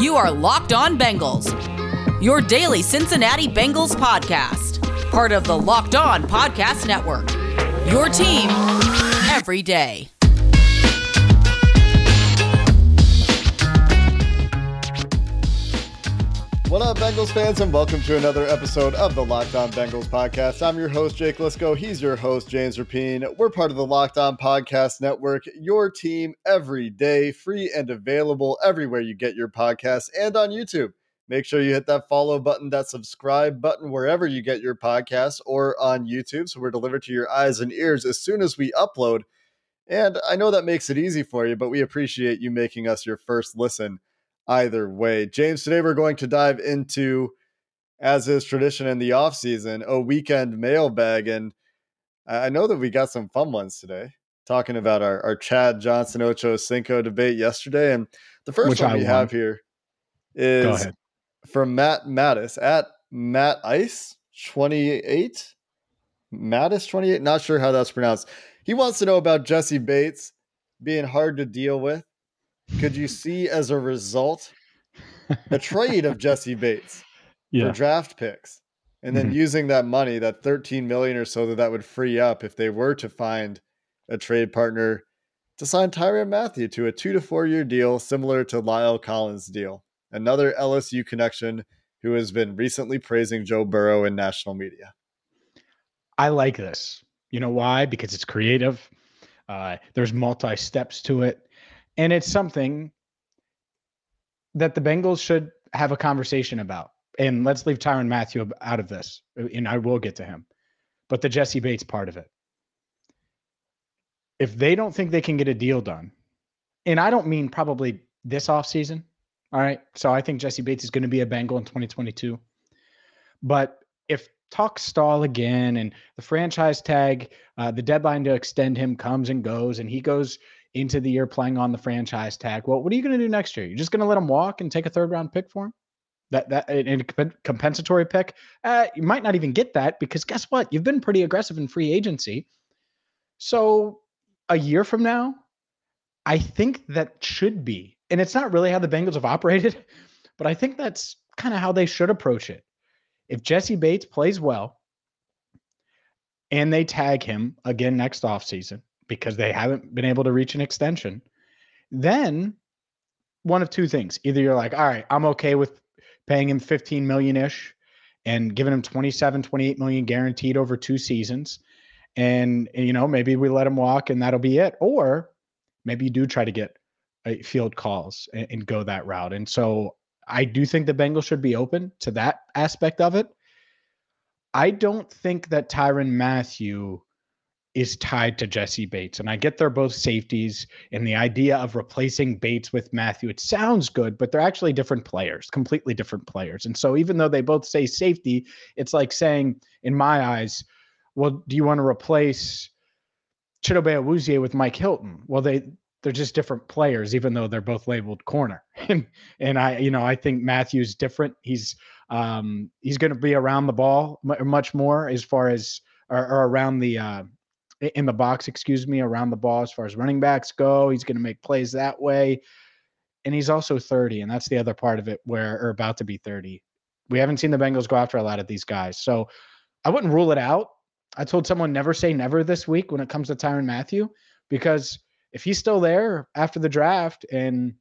You are Locked On Bengals, your daily Cincinnati Bengals podcast, part of the Locked On Podcast Network. Your team every day. What up, Bengals fans, and welcome to another episode of the Locked On Bengals podcast. I'm your host, Jake Liscow. He's your host, James Rapien. We're part of the Locked On Podcast Network, your team every day, free and available everywhere you get your podcasts and on YouTube. Make sure you hit that follow button, that subscribe button, wherever you get your podcasts or on YouTube. So we're delivered to your eyes and ears as soon as we upload. And I know that makes it easy for you, but we appreciate you making us your first listen either way. James, today we're going to dive into, as is tradition in the off season, a weekend mailbag. And I know that we got some fun ones today, talking about our, our Chad Johnson Ocho Cinco debate yesterday. And the first Which one I we won. have here is from Matt Mattis at Matt Ice 28. Mattis 28, not sure how that's pronounced. He wants to know about Jessie Bates being hard to deal with could you see as a result a trade of Jessie Bates yeah. for draft picks, and then mm-hmm. using that money, that 13 million or so that that would free up if they were to find a trade partner to sign Tyrann Mathieu to a two to four year deal similar to La'el Collins' deal. Another LSU connection who has been recently praising Joe Burrow in national media. I like this. You know why? Because it's creative. Uh, there's multi steps to it. And it's something that the Bengals should have a conversation about. And let's leave Tyrann Mathieu out of this, and I will get to him. But the Jessie Bates part of it. If they don't think they can get a deal done, and I don't mean probably this offseason, all right. So I think Jessie Bates is going to be a Bengal in 2022. But if talks stall again and the franchise tag, uh, the deadline to extend him comes and goes, and he goes into the year playing on the franchise tag. Well, what are you going to do next year? You're just going to let him walk and take a third round pick for him? That that in compensatory pick, uh, you might not even get that because guess what? You've been pretty aggressive in free agency. So a year from now, I think that should be, and it's not really how the Bengals have operated, but I think that's kind of how they should approach it. If Jessie Bates plays well and they tag him again next offseason, because they haven't been able to reach an extension, then one of two things. Either you're like, all right, I'm okay with paying him 15 million ish and giving him 27, 28 million guaranteed over two seasons. And, you know, maybe we let him walk and that'll be it. Or maybe you do try to get uh, field calls and, and go that route. And so I do think the Bengals should be open to that aspect of it. I don't think that Tyrann Mathieu is tied to Jessie Bates. And I get they're both safeties, and the idea of replacing Bates with Mathieu, it sounds good, but they're actually different players, completely different players. And so even though they both say safety, it's like saying, in my eyes, well, do you want to replace Chidobe Awuzie with Mike Hilton? Well, they they're just different players, even though they're both labeled corner. and and I, you know, I think Mathieu's different. He's um he's going to be around the ball much more as far as or, or around the uh, in the box, excuse me, around the ball as far as running backs go. He's going to make plays that way. And he's also 30, and that's the other part of it where, or about to be 30. We haven't seen the Bengals go after a lot of these guys. So I wouldn't rule it out. I told someone never say never this week when it comes to Tyrann Mathieu, because if he's still there after the draft and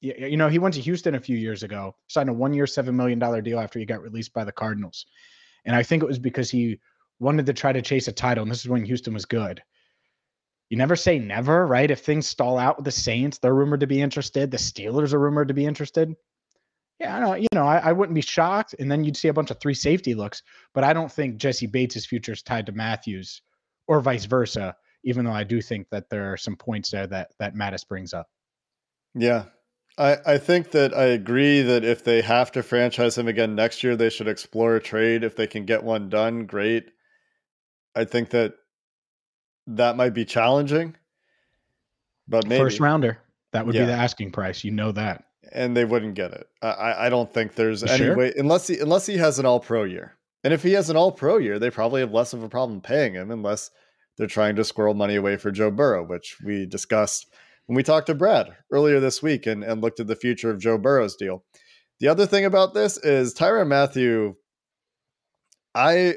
you know, he went to Houston a few years ago, signed a one year, $7 million deal after he got released by the Cardinals. And I think it was because he wanted to try to chase a title, and this is when Houston was good. You never say never, right? If things stall out with the Saints, they're rumored to be interested. The Steelers are rumored to be interested. Yeah, I know. You know, I, I wouldn't be shocked. And then you'd see a bunch of three safety looks. But I don't think Jessie Bates' future is tied to Mathieu's or vice versa. Even though I do think that there are some points there that that Mattis brings up. Yeah, I, I think that I agree that if they have to franchise him again next year, they should explore a trade. If they can get one done, great. I think that that might be challenging, but maybe first rounder that would yeah. be the asking price. You know that, and they wouldn't get it. I I don't think there's you any sure? way unless he unless he has an All Pro year, and if he has an All Pro year, they probably have less of a problem paying him unless they're trying to squirrel money away for Joe Burrow, which we discussed when we talked to Brad earlier this week and, and looked at the future of Joe Burrow's deal. The other thing about this is Tyrann Mathieu. I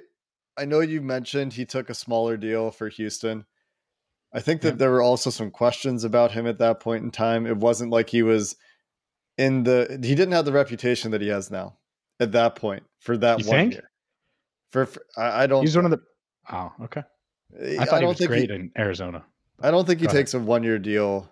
I know you mentioned he took a smaller deal for Houston. I think that yeah. there were also some questions about him at that point in time. It wasn't like he was in the he didn't have the reputation that he has now at that point for that you one think? year. For, for I, I, don't. He's one of the. Oh, okay. I eh, thought I he was great he, in Arizona. I don't think he Go takes ahead. a one year deal.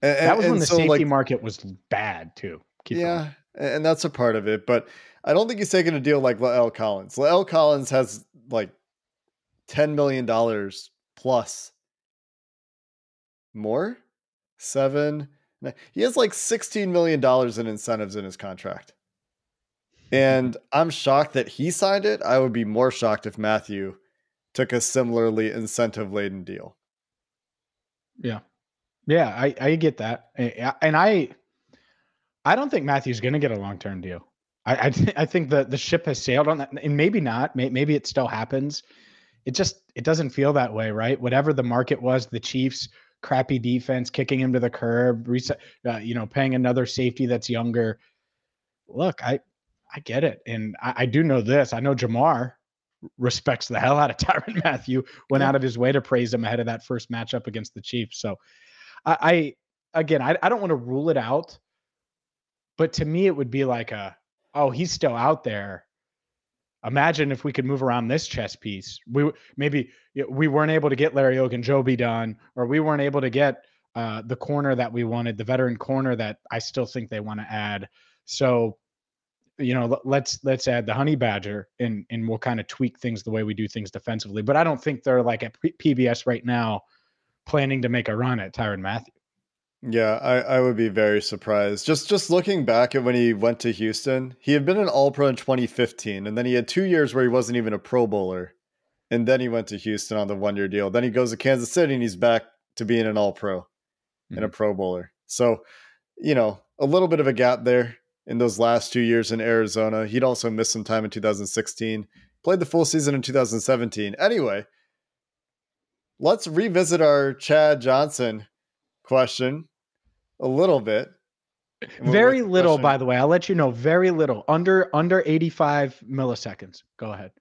And, that was when the so safety like, market was bad too. Keep yeah, going. And that's a part of it. But I don't think he's taking a deal like La'el Collins. La'el Collins has like ten million dollars plus more, seven. He has like sixteen million dollars in incentives in his contract. And I'm shocked that he signed it. I would be more shocked if Mathieu took a similarly incentive laden deal. Yeah. Yeah, I, I get that. And I I don't think Mathieu's going to get a long term deal. I I, th- I, think the the ship has sailed on that, and maybe not. Maybe it still happens. It just it doesn't feel that way, right? Whatever the market was, the Chiefs crappy defense, kicking him to the curb, reset, uh, you know, paying another safety that's younger. Look, I I get it, and I, I do know this. I know Ja'Marr respects the hell out of Tyrann Mathieu. Went yeah. out of his way to praise him ahead of that first matchup against the Chiefs. So, I, I again, I, I don't want to rule it out, but to me, it would be like a, oh, he's still out there. Imagine if we could move around this chess piece. We maybe we weren't able to get Larry Ogunjobi done, or we weren't able to get uh, the corner that we wanted, the veteran corner that I still think they want to add. So you know, let's let's add the honey badger and and we'll kind of tweak things the way we do things defensively. But I don't think they're like at PBS right now planning to make a run at Tyrann Mathieu. Yeah, I, I would be very surprised. Just just looking back at when he went to Houston, he had been an All Pro in 2015, and then he had two years where he wasn't even a Pro Bowler, and then he went to Houston on the one year deal. Then he goes to Kansas City, and he's back to being an All Pro mm-hmm. and a Pro Bowler. So, you know, a little bit of a gap there in those last two years in Arizona. He'd also missed some time in 2016, played the full season in 2017. Anyway, let's revisit our Chad Johnson question a little bit. Very little, by the way. I'll let you know. Very little, under under 85 milliseconds. Go ahead.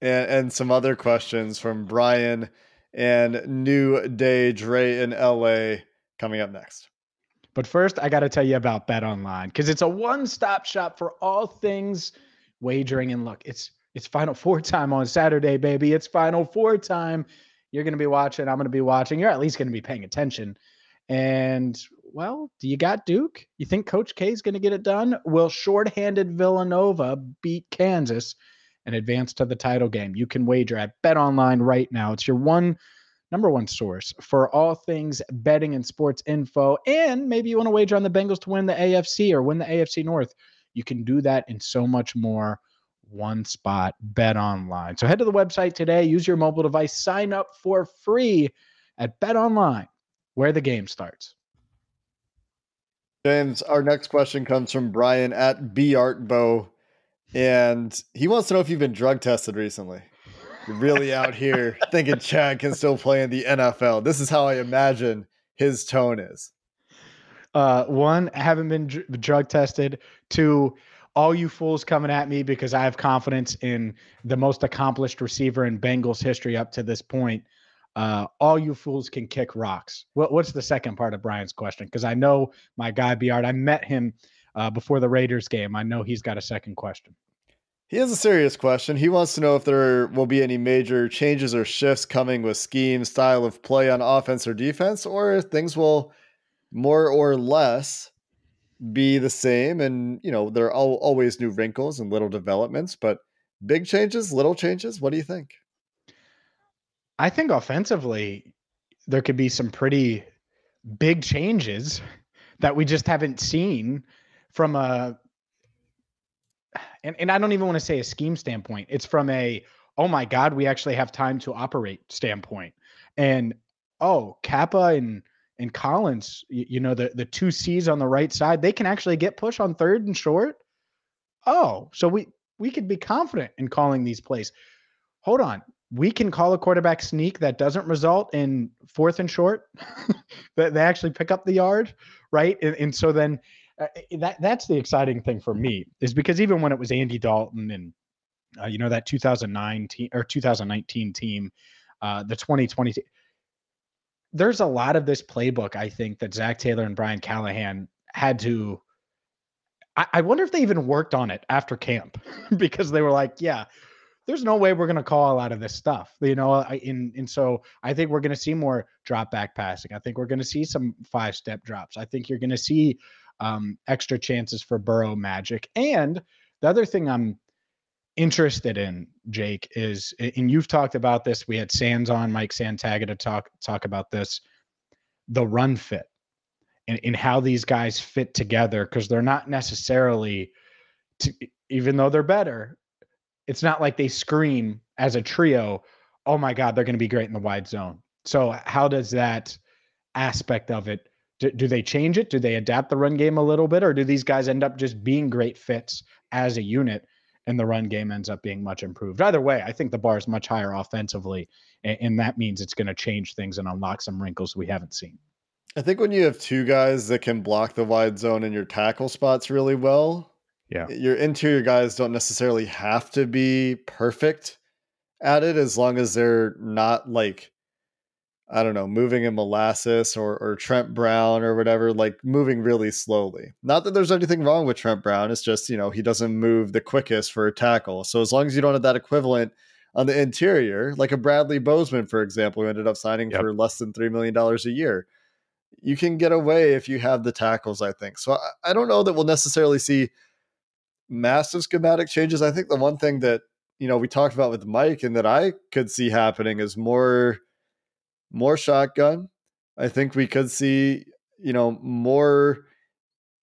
And, and some other questions from Brian and New Day Dre in LA coming up next. But first, I got to tell you about Bet Online because it's a one-stop shop for all things wagering. And look, it's it's Final Four time on Saturday, baby. It's Final Four time. You're going to be watching. I'm going to be watching. You're at least going to be paying attention. And well, do you got Duke? You think Coach K is going to get it done? Will shorthanded Villanova beat Kansas and advance to the title game? You can wager at Bet Online right now. It's your one number one source for all things betting and sports info. And maybe you want to wager on the Bengals to win the AFC or win the AFC North. You can do that and so much more. One spot, bet online. So head to the website today, use your mobile device, sign up for free at Bet Online, where the game starts. James, our next question comes from Brian at Bartbo, and he wants to know if you've been drug tested recently really out here thinking Chad can still play in the NFL. This is how I imagine his tone is. Uh, one, I haven't been dr- drug tested. Two, all you fools coming at me because I have confidence in the most accomplished receiver in Bengals history up to this point. Uh, all you fools can kick rocks. What, what's the second part of Brian's question? Because I know my guy Biard. I met him uh, before the Raiders game. I know he's got a second question. He has a serious question. He wants to know if there will be any major changes or shifts coming with scheme, style of play on offense or defense, or if things will more or less be the same. And, you know, there are always new wrinkles and little developments, but big changes, little changes. What do you think? I think offensively, there could be some pretty big changes that we just haven't seen from a and, and I don't even want to say a scheme standpoint. It's from a, oh my God, we actually have time to operate standpoint. And oh, Cappa and and Collins, you, you know, the the two C's on the right side, they can actually get push on third and short. Oh, so we we could be confident in calling these plays. Hold on. We can call a quarterback sneak that doesn't result in fourth and short, that they actually pick up the yard, right? And, and so then uh, that that's the exciting thing for me is because even when it was Andy Dalton and uh, you know that 2009 team or 2019 team, uh, the 2020. there's a lot of this playbook I think that Zac Taylor and Brian Callahan had to. I, I wonder if they even worked on it after camp because they were like, yeah, there's no way we're going to call a lot of this stuff, you know. And and so I think we're going to see more drop back passing. I think we're going to see some five step drops. I think you're going to see um, extra chances for Burrow magic. And the other thing I'm interested in, Jake, is and you've talked about this. We had Sands on, Mike Santagata to talk talk about this, the run fit and, and how these guys fit together because they're not necessarily, to, even though they're better, it's not like they scream as a trio. Oh my God, they're going to be great in the wide zone. So how does that aspect of it? Do, do they change it? Do they adapt the run game a little bit, or do these guys end up just being great fits as a unit? and the run game ends up being much improved. Either way, I think the bar is much higher offensively, and, and that means it's going to change things and unlock some wrinkles we haven't seen. I think when you have two guys that can block the wide zone in your tackle spots really well, yeah, your interior guys don't necessarily have to be perfect at it as long as they're not like I don't know, moving in molasses or or Trent Brown or whatever, like moving really slowly. Not that there's anything wrong with Trent Brown. It's just, you know, he doesn't move the quickest for a tackle. So as long as you don't have that equivalent on the interior, like a Bradley Bozeman, for example, who ended up signing yep. for less than $3 million a year, you can get away if you have the tackles, I think. So I, I don't know that we'll necessarily see massive schematic changes. I think the one thing that, you know, we talked about with Mike and that I could see happening is more – more shotgun. I think we could see, you know, more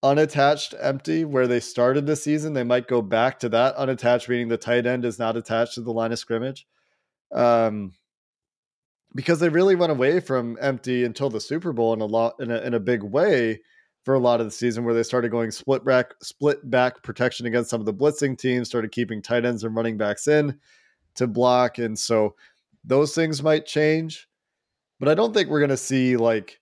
unattached empty where they started the season. They might go back to that unattached, meaning the tight end is not attached to the line of scrimmage. Um, because they really went away from empty until the Super Bowl in a lot in a, in a big way for a lot of the season where they started going split back split back protection against some of the blitzing teams, started keeping tight ends and running backs in to block. And so those things might change but I don't think we're going to see like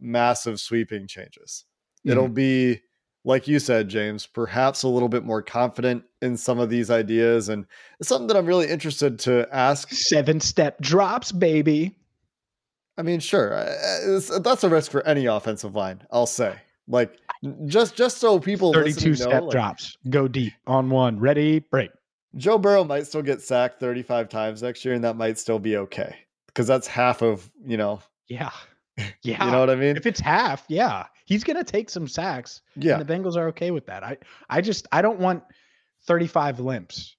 massive sweeping changes. Mm-hmm. It'll be like you said, James, perhaps a little bit more confident in some of these ideas. And it's something that I'm really interested to ask. Seven step drops, baby. I mean, sure, that's a risk for any offensive line. I'll say, like, just just so people thirty-two step know, like, drops, go deep on one, ready, break. Joe Burrow might still get sacked thirty-five times next year, and that might still be okay because that's half of you know. Yeah. Yeah. you know what I mean? If it's half, yeah. He's gonna take some sacks. Yeah. And the Bengals are okay with that. I I just I don't want 35 limps.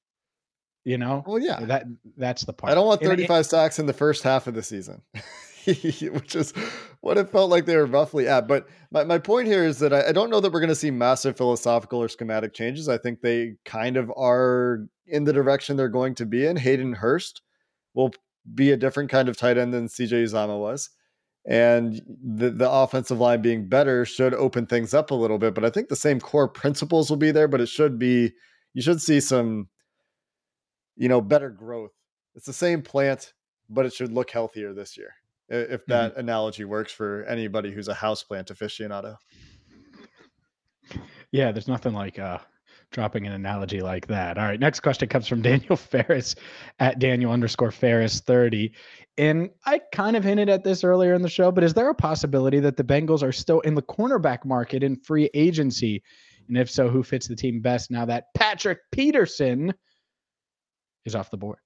You know? Well, yeah. That that's the part. I don't want 35 sacks in the first half of the season. which is what it felt like they were roughly at. But my, my point here is that I, I don't know that we're going to see massive philosophical or schematic changes. I think they kind of are in the direction they're going to be in. Hayden Hurst will be a different kind of tight end than CJ Uzomah was. And the, the offensive line being better should open things up a little bit. But I think the same core principles will be there, but it should be, you should see some, you know, better growth. It's the same plant, but it should look healthier this year. If that mm-hmm. analogy works for anybody who's a houseplant aficionado. Yeah, there's nothing like uh dropping an analogy like that. All right, next question comes from Daniel Ferris at Daniel underscore Ferris 30. And I kind of hinted at this earlier in the show, but is there a possibility that the Bengals are still in the cornerback market in free agency? And if so, who fits the team best now that Patrick Peterson is off the board?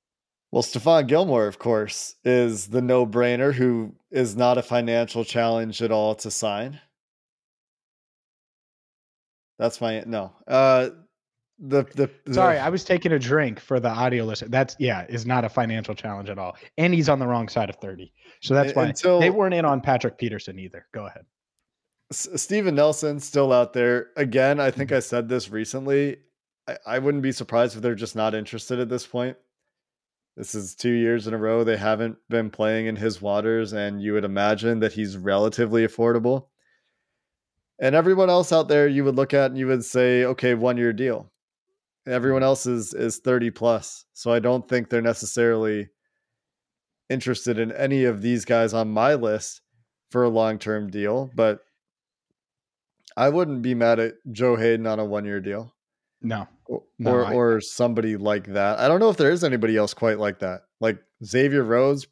Well, Stephon Gilmore, of course, is the no brainer who is not a financial challenge at all to sign. That's my no. Uh the, the, the sorry i was taking a drink for the audio listen that's yeah is not a financial challenge at all and he's on the wrong side of 30 so that's why until, they weren't in on patrick peterson either go ahead S- steven nelson still out there again i think mm-hmm. i said this recently I, I wouldn't be surprised if they're just not interested at this point this is two years in a row they haven't been playing in his waters and you would imagine that he's relatively affordable and everyone else out there you would look at and you would say okay one year deal Everyone else is is 30 plus. So I don't think they're necessarily interested in any of these guys on my list for a long term deal, but I wouldn't be mad at Joe Haden on a one year deal. No. Or No, or, I- or somebody like that. I don't know if there is anybody else quite like that. Like Xavier Rhodes,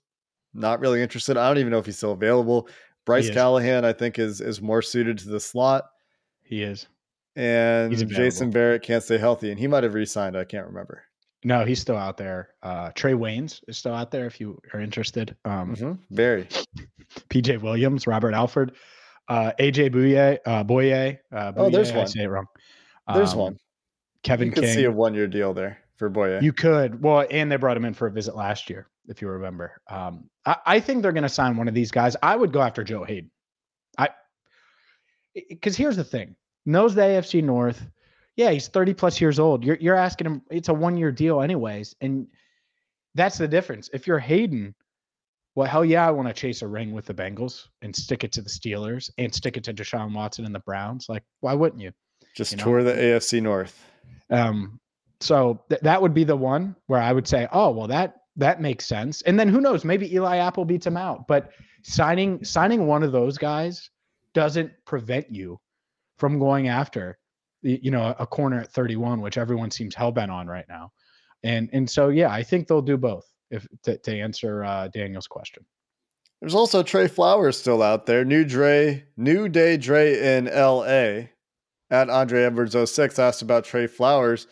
not really interested. I don't even know if he's still available. Bryce. Callahan, I think, is is more suited to the slot. He is. And Jason. Verrett can't stay healthy, and he might have re-signed. I can't remember. No, he's still out there. Uh, Trae Waynes is still out there if you are interested. Um, hmm Barry. PJ Williams, Robert Alford, uh, AJ Bouye, uh, Boye. Uh, Oh, there's Bouye, I one. say it wrong. There's Um, one. Kevin You could King. see a one-year deal there for Boye. You could. Well, and they brought him in for a visit last year, if you remember. Um, I, I think they're going to sign one of these guys. I would go after Joe Haden. I because here's the thing: knows the AFC North. Yeah, he's 30 plus years old. You're you're asking him. It's a one year deal, anyways, and that's the difference. If you're Haden, well, hell yeah, I want to chase a ring with the Bengals and stick it to the Steelers and stick it to Deshaun Watson and the Browns. Like, why wouldn't you? Just you know? tour the AFC North. Um, so th- that would be the one where I would say, oh, well, that that makes sense. And then who knows? Maybe Eli Apple beats him out. But signing signing one of those guys doesn't prevent you from going after, you know, a corner at 31, which everyone seems hell bent on right now. And and so yeah, I think they'll do both. If to, to answer uh, Daniel's question. There's also Trey Flowers still out there. New Dre, New Day Dre in LA. At Andre Edwards 06 asked about Trey Flowers.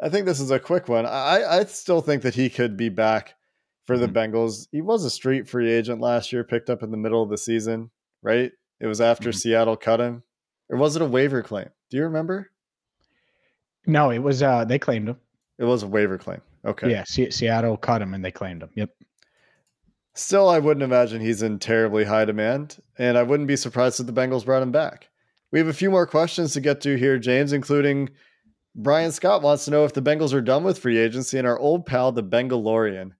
I think this is a quick one. I, I still think that he could be back for the Mhm. Bengals. He was a street free agent last year, picked up in the middle of the season, right? It was after Mhm. Seattle cut him. Or was it a waiver claim? Do you remember? No, it was uh they claimed him. It was a waiver claim. Okay. Yeah, Se- Seattle cut him and they claimed him. Yep. Still, I wouldn't imagine he's in terribly high demand, and I wouldn't be surprised if the Bengals brought him back. We have a few more questions to get to here, James, including Brian Scott wants to know if the Bengals are done with free agency, and our old pal, the Bengalorian,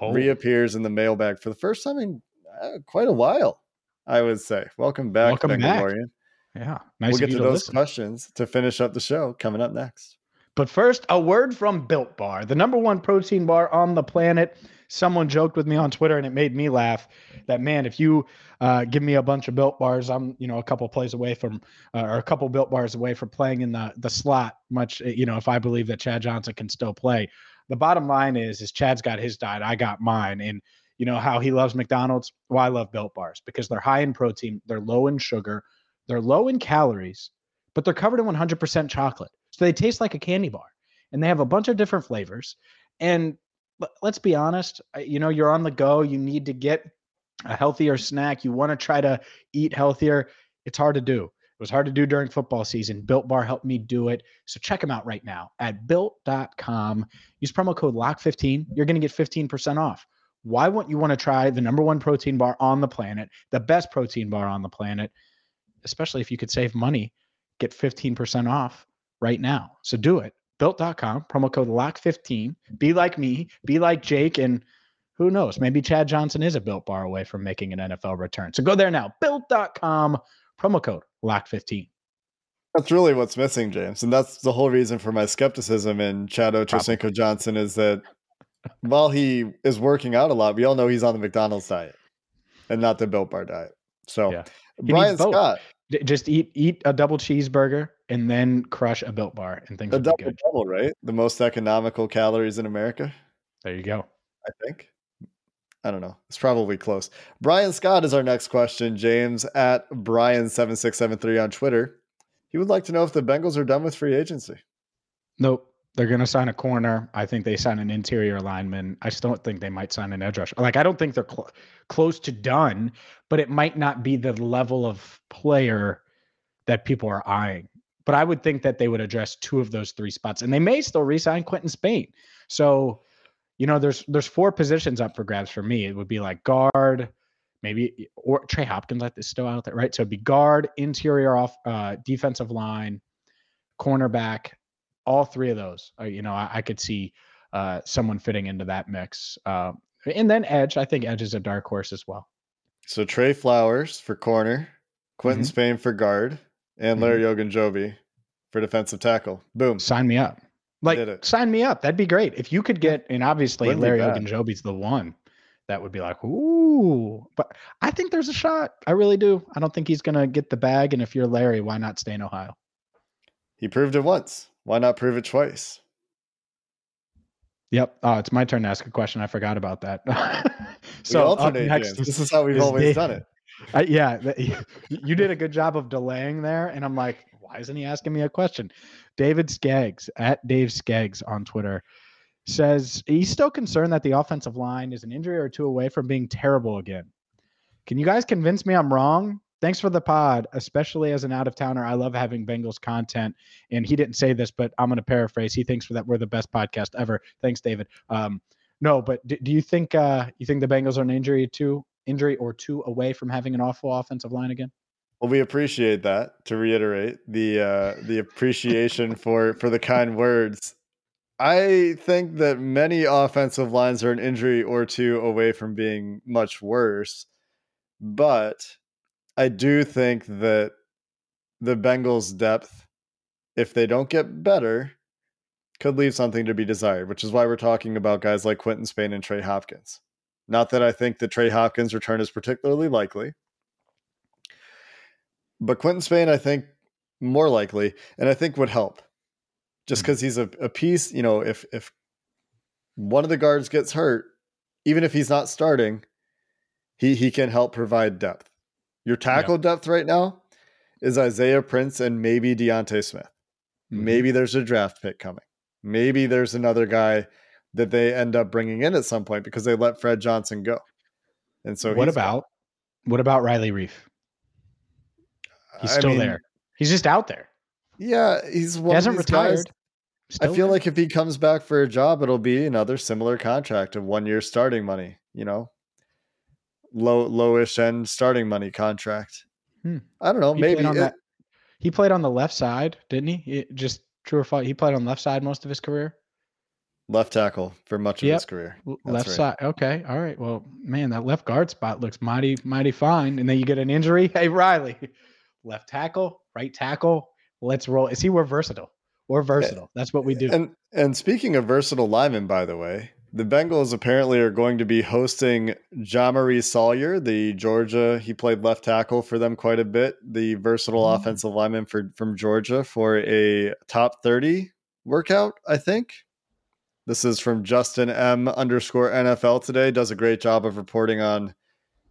Oh, reappears in the mailbag for the first time in uh, quite a while, I would say. Welcome back, Welcome back. Bengalorian. yeah. Nice we'll get to to those listen. questions to finish up the show coming up next. But first, a word from Built Bar, the number one protein bar on the planet. Someone joked with me on Twitter, and it made me laugh. That man, if you uh, give me a bunch of Built Bars, I'm you know a couple plays away from, uh, or a couple Built Bars away from playing in the the slot. Much you know, if I believe that Chad Johnson can still play. The bottom line is, is Chad's got his diet, I got mine, and you know how he loves McDonald's. Well, I love Built Bars because they're high in protein, they're low in sugar, they're low in calories, but they're covered in 100% chocolate, so they taste like a candy bar and they have a bunch of different flavors. And let's be honest, you know, you're on the go, you need to get a healthier snack, you want to try to eat healthier. It's hard to do. It was hard to do during football season. Built Bar helped me do it. So check them out right now at built.com. Use promo code LOCK15. You're going to get 15% off. Why wouldn't you want to try the number one protein bar on the planet, the best protein bar on the planet, especially if you could save money, get 15% off right now. So do it. Built.com, promo code LOCK15. Be like me, be like Jake, and who knows? Maybe Chad Johnson is a built bar away from making an NFL return. So go there now. Built.com, promo code LOCK15. That's really what's missing, James. And that's the whole reason for my skepticism in Chad Ochocinco Johnson is that while he is working out a lot, we all know he's on the McDonald's diet and not the Built Bar diet. So, Yeah. Brian. Scott, Just eat eat a double cheeseburger and then crush a built bar and things will double good. double, right? The most economical calories in America, There you go. I think. I don't know. It's probably close. Brian Scott is our next question. James at Brian7673 on Twitter. He would like to know if the Bengals are done with free agency. Nope. They're going to sign a corner. I think they sign an interior lineman. I still don't think they might sign an edge rusher. Like, I don't think they're cl- close to done, but it might not be the level of player that people are eyeing. But I would think that they would address two of those three spots, and they may still re-sign Quinton Spain. So, you know, there's there's four positions up for grabs for me. It would be like guard, maybe or Trey Hopkins like is still out there, right? So it'd be guard, interior off, uh, defensive line, cornerback, all three of those. Uh, you know, I, I could see uh, someone fitting into that mix. Uh, and then edge, I think edge is a dark horse as well. So Trey Flowers for corner, Quinton Mhm. Spain for guard, and mm-hmm. Larry Ogunjobi for defensive tackle. Boom. Sign me up. Like sign me up. That'd be great. If you could get, and obviously Wouldn't Larry. Ogunjobi's the one that would be like, ooh. But I think there's a shot. I really do. I don't think he's gonna get the bag. And if you're Larry, why not stay in Ohio? He proved it once. Why not prove it twice? Yep. Oh, it's my turn to ask a question. I forgot about that. so alternate. Next, this is how we've always Dave, done it. Uh, yeah, you did a good job of delaying there, and I'm like, why isn't he asking me a question? David Skeggs at Dave Skeggs on Twitter says he's still concerned that the offensive line is an injury or two away from being terrible again. Can you guys convince me I'm wrong? Thanks for the pod, especially as an out of towner. I love having Bengals content. And he didn't say this, but I'm going to paraphrase. He thinks that we're the best podcast ever. Thanks, David. Um, no, but do, do you think uh, you think the Bengals are an injury to injury or two away from having an awful offensive line again? Well, we appreciate that. To reiterate the uh, the appreciation for for the kind words. I think that many offensive lines are an injury or two away from being much worse, but I do think that the Bengals' depth, if they don't get better, could leave something to be desired, which is why we're talking about guys like Quinton Spain and Trey Hopkins. Not that I think that Trey Hopkins' return is particularly likely, but Quinton Spain, I think, more likely, and I think would help. Just because mm. he's a, a piece, you know, if if one of the guards gets hurt, even if he's not starting, he he can help provide depth. Your tackle yeah. depth right now is Isaiah Prince and maybe D'Ante Smith. Mm-hmm. Maybe there's a draft pick coming. Maybe there's another guy that they end up bringing in at some point because they let Fred Johnson go. And so, what about gone. what about Riley Reiff? He's still mean, there. He's just out there. Yeah, he's one he hasn't retired. I feel there. like if he comes back for a job, it'll be another similar contract of one year starting money. You know, low lowish end starting money contract. Hmm. I don't know. He maybe played it, that, he played on the left side, didn't he? It, just true or false? He played on left side most of his career. Left tackle for much of yep. his career. That's left right. side. Okay. All right. Well, man, that left guard spot looks mighty, mighty fine. And then you get an injury. Hey, Riley, left tackle, right tackle. Let's roll. See, we're versatile. We're versatile. That's what we do. And and speaking of versatile linemen, by the way, the Bengals apparently are going to be hosting Jamaree Salyer, the Georgia. He played left tackle for them quite a bit. The versatile mm-hmm. offensive lineman for, from Georgia for a top thirty workout. I think this is from Justin M underscore NFL today. Does a great job of reporting on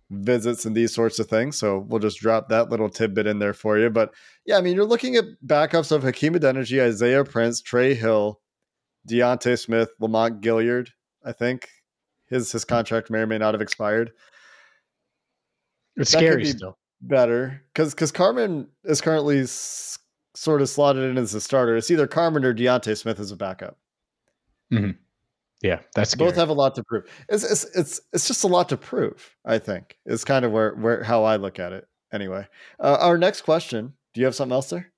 visits and these sorts of things. So we'll just drop that little tidbit in there for you. But yeah, I mean, you're looking at backups of Hakeem Adeniji, Isaiah Prince, Trey Hill, D'Ante Smith, Lamont Gaillard. I think his his contract may or may not have expired. It's that scary still. Better because because Carman is currently s- sort of slotted in as a starter. It's either Carman or D'Ante Smith as a backup. Mm-hmm. Yeah, that's both have a lot to prove. It's, it's it's it's just a lot to prove. I think is kind of where where how I look at it. Anyway, uh, our next question. Do you have something else there?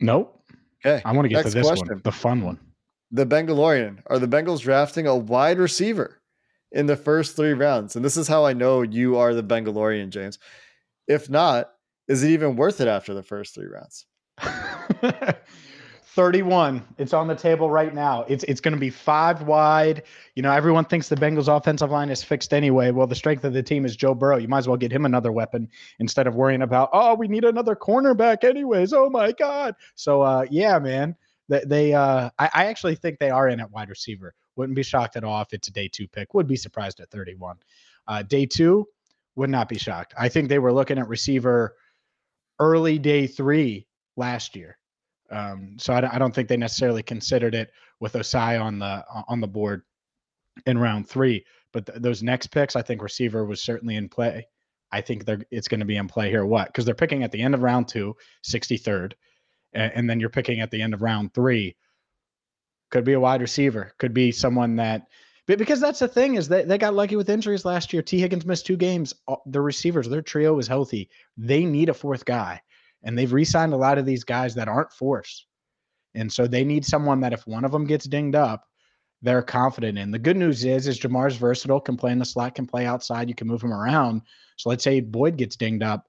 Nope. Okay, I want to get next to this question. one, the fun one the Bengalorian. Are the Bengals drafting a wide receiver in the first three rounds? And this is how I know you are the Bengalorian, James. If not, is it even worth it after the first three rounds? 31. It's on the table right now. It's it's going to be five wide. You know, everyone thinks the Bengals offensive line is fixed anyway. Well, the strength of the team is Joe Burrow. You might as well get him another weapon instead of worrying about, oh, we need another cornerback anyways. Oh my God. So uh yeah, man. They, they uh, I, I actually think they are in at wide receiver. Wouldn't be shocked at all if it's a day two pick. Would be surprised at 31. Uh, day two, would not be shocked. I think they were looking at receiver early day three last year. Um, so I, I, don't think they necessarily considered it with Ossai on the on the board in round three. But th- those next picks, I think receiver was certainly in play. I think they're it's going to be in play here. What? Because they're picking at the end of round two, 63rd and, and then you're picking at the end of round three. Could be a wide receiver. Could be someone that because that's the thing is they, they got lucky with injuries last year. Tee Higgins missed two games. The receivers, their trio is healthy. They need a fourth guy, and they've re-signed a lot of these guys that aren't force, and so they need someone that if one of them gets dinged up, they're confident in. The good news is, is Ja'Marr's versatile, can play in the slot, can play outside. You can move him around. So let's say Boyd gets dinged up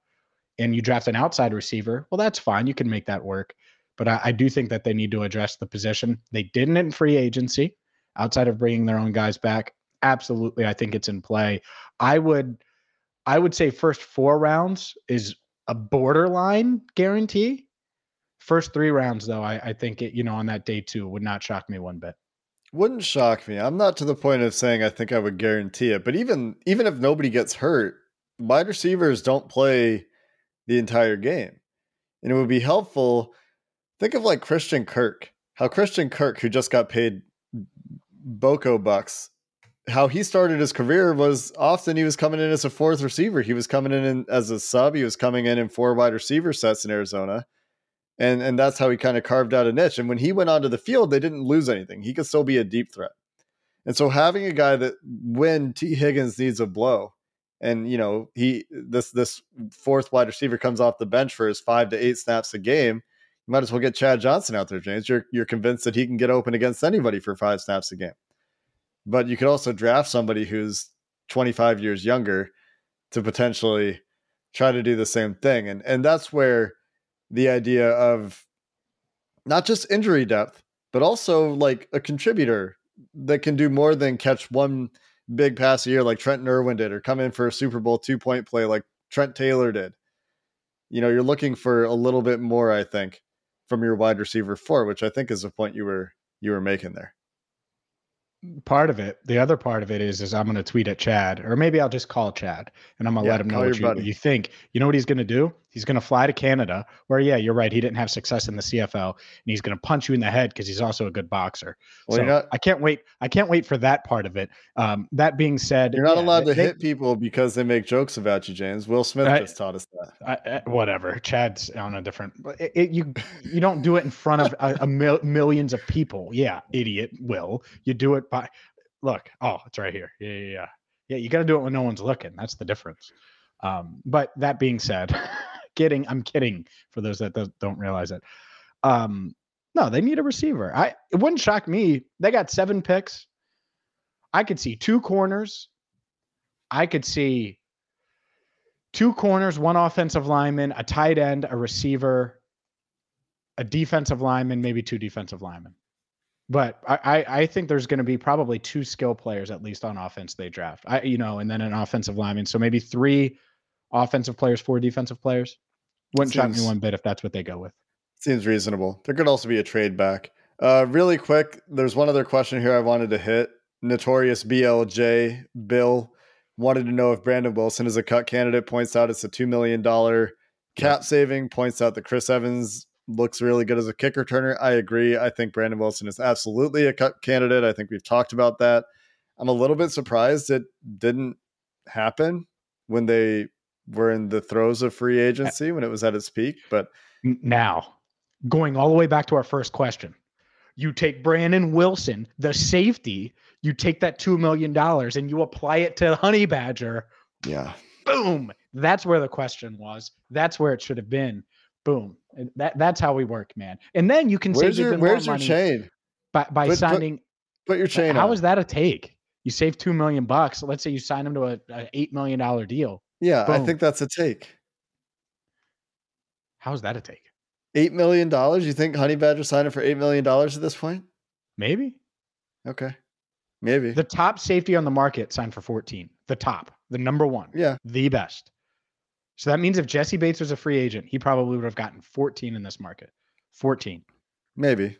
and you draft an outside receiver, well, that's fine. You can make that work. But I, I do think that they need to address the position. They didn't in free agency outside of bringing their own guys back. absolutely, I think it's in play. I would, I would say first four rounds is a borderline guarantee. First three rounds, though, I, I think it, you know, on that day two would not shock me one bit. Wouldn't shock me. I'm not to the point of saying I think I would guarantee it, but even even if nobody gets hurt, wide receivers don't play the entire game. And it would be helpful. Think of like Christian Kirk, how Christian Kirk, who just got paid Boko bucks, how he started his career was often he was coming in as a fourth receiver. He was coming in as a sub. He was coming in in four wide receiver sets in Arizona. And, and that's how he kind of carved out a niche. And when he went onto the field, they didn't lose anything. He could still be a deep threat. And so having a guy that when Tee Higgins needs a blow, and you know he this this fourth wide receiver comes off the bench for his five to eight snaps a game you might as well get chad johnson out there james you're, you're convinced that he can get open against anybody for five snaps a game but you could also draft somebody who's 25 years younger to potentially try to do the same thing and and that's where the idea of not just injury depth but also like a contributor that can do more than catch one big pass a year like Trent Irwin did, or come in for a Super Bowl two point play like Trent Taylor did. You know, you're looking for a little bit more, I think, from your wide receiver four, which I think is the point you were you were making there part of it. The other part of it is, is I'm going to tweet at Chad, or maybe I'll just call Chad, and I'm going to yeah, let him know what you, you, think. You know what he's going to do? He's going to fly to Canada, where yeah, you're right. He didn't have success in the CFL, and he's going to punch you in the head because he's also a good boxer. Well, so not, I can't wait. I can't wait for that part of it. Um, that being said, you're not yeah, allowed to they, hit people because they make jokes about you, James. Will Smith I, just taught us that. I, I, whatever. Chad's on a different. It, it, you you don't do it in front of a, a mil, millions of people. Yeah, idiot. Will you do it by? look, oh, it's right here. Yeah, yeah, yeah. Yeah, you got to do it when no one's looking. That's the difference. Um, but that being said, kidding. I'm kidding for those that don't realize it. Um, no, they need a receiver. I it wouldn't shock me. They got seven picks. I could see two corners. I could see two corners, one offensive lineman, a tight end, a receiver, a defensive lineman, maybe two defensive linemen. But I, I think there's going to be probably two skill players at least on offense they draft. I you know, and then an offensive lineman. So maybe three offensive players, four defensive players. Wouldn't shock me one bit if that's what they go with. Seems reasonable. There could also be a trade back. Uh, really quick, there's one other question here I wanted to hit. Notorious BLJ Bill wanted to know if Brandon Wilson is a cut candidate. Points out it's a two million dollar cap yep. saving. Points out that Chris Evans looks really good as a kicker turner. I agree. I think Brandon Wilson is absolutely a cut candidate. I think we've talked about that. I'm a little bit surprised it didn't happen when they were in the throes of free agency when it was at its peak. But now, going all the way back to our first question, you take Brandon Wilson, the safety, you take that $2 million and you apply it to Honey Badger. Yeah. Boom. That's where the question was. That's where it should have been. Boom. That that's how we work, man. And then you can where's save your, where's your chain by by put, signing. Put, put your chain. How on. is that a take? You save two million bucks. Let's say you sign him to a, a eight million dollar deal. Yeah, Boom. I think that's a take. How is that a take? Eight million dollars. You think Honey Badger signed for eight million dollars at this point? Maybe. Okay. Maybe. The top safety on the market signed for 14. The top, the number one. Yeah. The best. So that means if Jessie Bates was a free agent, he probably would have gotten 14 in this market. 14. Maybe.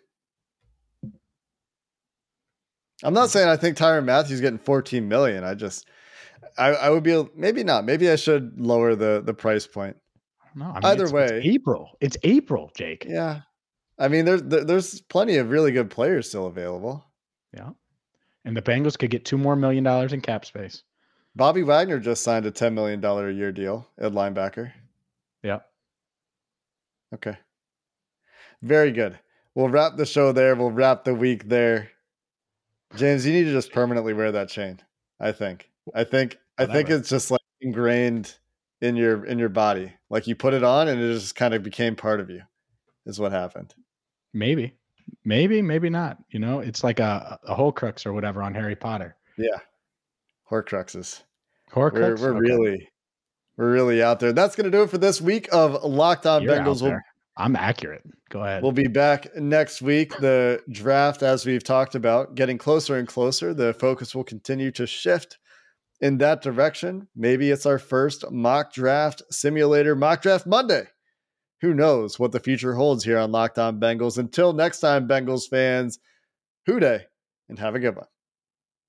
I'm not saying I think Tyrann Mathieu's getting 14 million. I just I, I would be maybe not. Maybe I should lower the the price point. No, I mean, either it's, way, it's April. It's April, Jake. Yeah, I mean, there's there's plenty of really good players still available. Yeah, and the Bengals could get two more million dollars in cap space. Bobby Wagner just signed a $10 million a year deal at linebacker. Yeah. Okay. Very good. We'll wrap the show there. We'll wrap the week there. James, you need to just permanently wear that chain. I think. I think I think it's just like ingrained in your in your body. Like you put it on and it just kind of became part of you. Is what happened. Maybe. Maybe, maybe not. You know, it's like a, a Horcrux or whatever on Harry Potter. Yeah. Horcruxes. Horcrux? We're, we're okay. really, we're really out there. That's going to do it for this week of Locked On Bengals. We'll, I'm accurate. Go ahead. We'll be back next week. The draft, as we've talked about, getting closer and closer. The focus will continue to shift in that direction. Maybe it's our first mock draft simulator, mock draft Monday. Who knows what the future holds here on Locked On Bengals? Until next time, Bengals fans, Who Dey and have a good one.